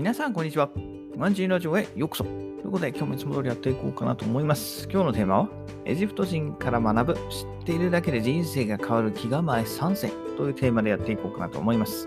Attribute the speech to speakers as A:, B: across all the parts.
A: 皆さん、こんにちは。ワンジーラジオへようこそ。ということで、今日もいつも通りやっていこうかなと思います。今日のテーマは、エジプト人から学ぶ、知っているだけで人生が変わる気構え3選というテーマでやっていこうかなと思います。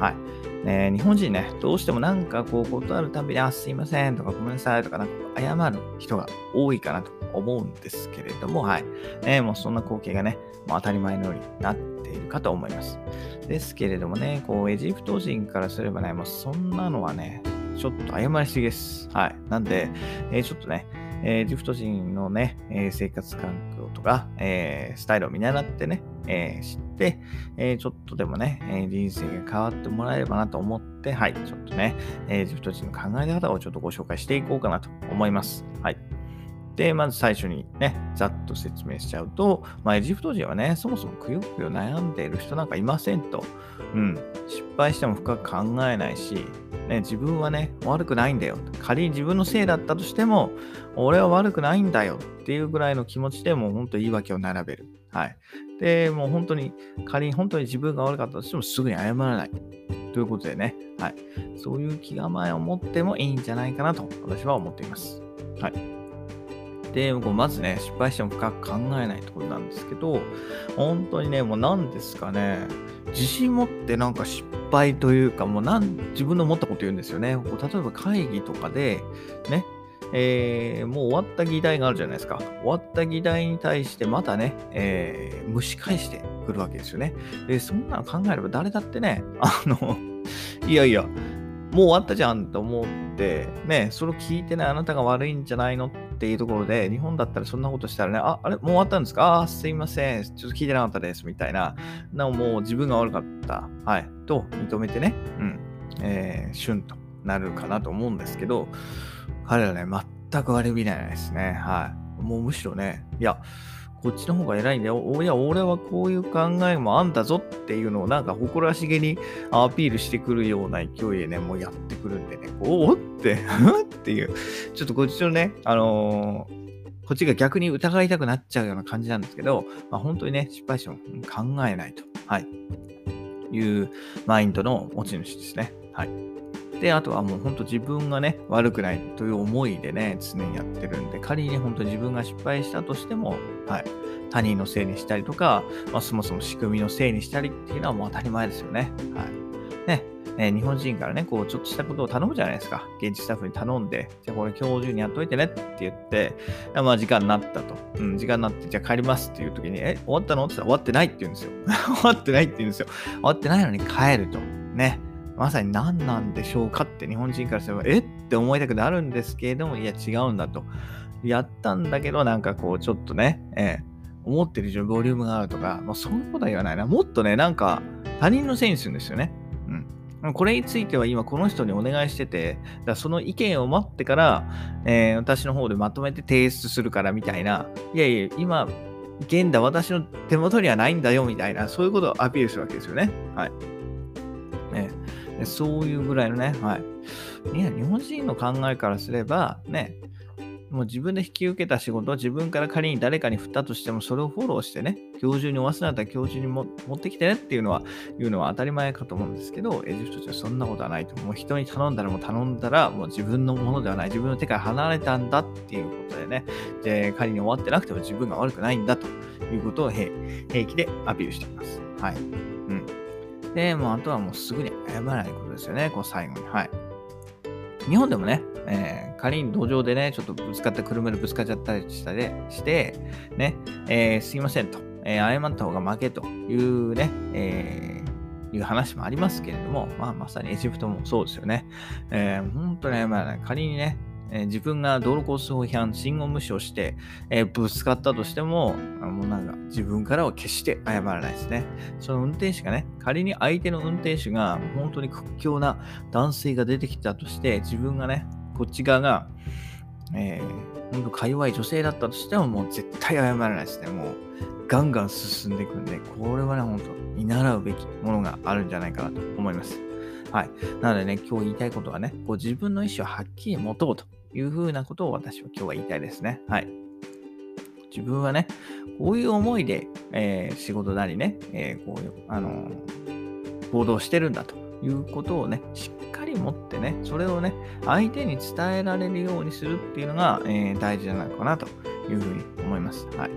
A: はい。ね、日本人ね、どうしてもなんかこう、断るたびに、あ、すいませんとか、ごめんなさいとか、なんか謝る人が多いかなと思うんですけれども、はい。ね、もうそんな光景がね、もう当たり前のようになっているかと思います。ですけれどもね、こう、エジプト人からすればね、もうそんなのはね、ちょっと謝りすぎです。はい。なんで、えーちょっとね、えエジプト人のね、えー生活環境とか、えースタイルを見習ってね、え知って、えちょっとでもね、え人生が変わってもらえればなと思って、はい、ちょっとね、エジプト人の考え方をちょっとご紹介していこうかなと思います。はい。で、まず最初にね、ざっと説明しちゃうと、まあ、エジプト人はね、そもそもくよくよ悩んでいる人なんかいませんと。うん。失敗しても深く考えないし、ね、自分はね、悪くないんだよ。仮に自分のせいだったとしても、俺は悪くないんだよっていうぐらいの気持ちでもう本当言い訳を並べる。はい。で、もう本当に、仮に本当に自分が悪かったとしてもすぐに謝らない。ということでね、はい。そういう気構えを持ってもいいんじゃないかなと私は思っています。はい。で、こうまずね、失敗しても深く考えないところなんですけど、本当にね、もう何ですかね、自信持ってなんか失敗というか、もうなん自分の思ったこと言うんですよね。こう例えば会議とかで、ね、えーもう終わった議題があるじゃないですか。終わった議題に対してまたね、えー蒸し返してくるわけですよね。で、そんなの考えれば誰だってね、あの、いやいや、もう終わったじゃんと思って、ね、それを聞いてね、あなたが悪いんじゃないのっていうところで、日本だったらそんなことしたらね、あ、あれ、もう終わったんですか？あ、すいません、ちょっと聞いてなかったです、みたいな、なおもう自分が悪かった、はい、と認めてね、うん、えー、シュンとなるかなと思うんですけど、彼らね、全く悪びれないですね、はい。もうむしろね、いや、こっちの方が偉いんだよ。いや、俺はこういう考えもあんだぞっていうのをなんか誇らしげにアピールしてくるような勢いでね、もうやってくるんでね、おおって、っていう、ちょっとこっちのね、あのーこっちが逆に疑いたくなっちゃうような感じなんですけど、まあ、本当にね、失敗しても考えないと、はい、いうマインドの持ち主ですね。はい。で、あとはもう本当自分がね、悪くないという思いでね、常にやってるんで、仮に、本当自分が失敗したとしても、はい、他人のせいにしたりとか、まあ、そもそも仕組みのせいにしたりっていうのはもう当たり前ですよね。はい。ね、え日本人からね、こう、ちょっとしたことを頼むじゃないですか。現地スタッフに頼んで、じゃあこれ今日中にやっといてねって言って、まあ時間になったと。うん、時間になって、じゃあ帰りますっていう時に、え、終わったの？って言ったら終わってないって言うんですよ。終わってないって言うんですよ。終わってないのに帰ると。ね。まさに何なんでしょうかって日本人からすれば、えって思いたくなるんですけれども、いや違うんだと。やったんだけど、なんかこう、ちょっとね、えー思ってる以上にボリュームがあるとか、まあ、そういうことは言わないな。もっとね、なんか他人のせいにするんですよね。うん。これについては今この人にお願いしてて、だその意見を待ってから、えー私の方でまとめて提出するからみたいな、いやいや、今、現代私の手元にはないんだよみたいな、そういうことをアピールするわけですよね。はい。そういうぐらいのね、はい。いや、日本人の考えからすれば、ね、もう自分で引き受けた仕事を自分から仮に誰かに振ったとしても、それをフォローしてね、今日中に終わせなかったら今日中にも持ってきてねっていうのは、いうのは当たり前かと思うんですけど、エジプト人はそんなことはないと。もう人に頼んだらもう頼んだら、もう自分のものではない、自分の手から離れたんだっていうことでね、で仮に終わってなくても自分が悪くないんだということを平気でアピールしています。はい。うん。で、もうあとはもうすぐに謝らないことですよね、こう最後に。はい。日本でもね、えー仮に路上でね、ちょっとぶつかった車でぶつかっちゃったりしたりして、ね、えーすいませんと、えー謝った方が負けというね、えいう話もありますけれども、まあ、まさにエジプトもそうですよね。えー本当に謝らない。仮にね、え自分が道路交通法違反、信号無視をして、えぶつかったとしても、あもうなんか自分からは決して謝らないですね。その運転手がね、仮に相手の運転手が本当に屈強な男性が出てきたとして、自分がね、こっち側が、えー、本当か弱い女性だったとしても、もう絶対謝らないですね。もう、ガンガン進んでいくんで、これはね、本当見習うべきものがあるんじゃないかなと思います。はい。なのでね、今日言いたいことはね、こう自分の意思をはっきり持とうというふうなことを私は今日は言いたいですね。はい。自分はね、こういう思いで、えー仕事なりね、えーこういう、あのー行動してるんだということをね、しっかり持ってね、それをね、相手に伝えられるようにするっていうのが、え、大事じゃないかなというふうに思います。はい。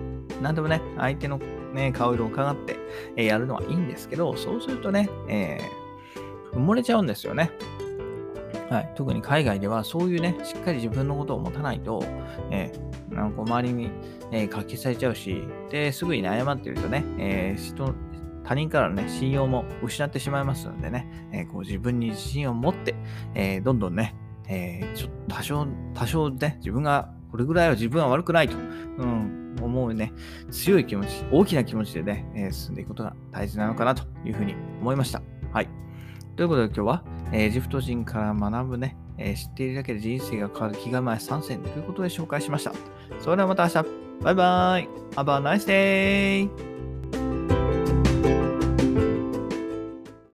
A: なんでもね、相手の、ね、顔色を伺って、え、やるのはいいんですけど、そうするとね、え、埋もれちゃうんですよね。はい、特に海外ではそういうね、しっかり自分のことを持たないと、えー、なんか周りに、えー、活気されちゃうし、で、すぐに謝ってるとね、えー、人、他人からのね、信用も失ってしまいますのでね、えー、こう自分に自信を持って、えー、どんどんね、えー、ちょっと多少、多少ね、自分が、これぐらいは自分は悪くないと、うん、思うね、強い気持ち、大きな気持ちでね、え、進んでいくことが大事なのかなというふうに思いました。はい。ということで今日は、エジプト人から学ぶね、えー、知っているだけで人生が変わる気構え3選ということで紹介しました。それではまた明日。バイバイ。Have a nice day!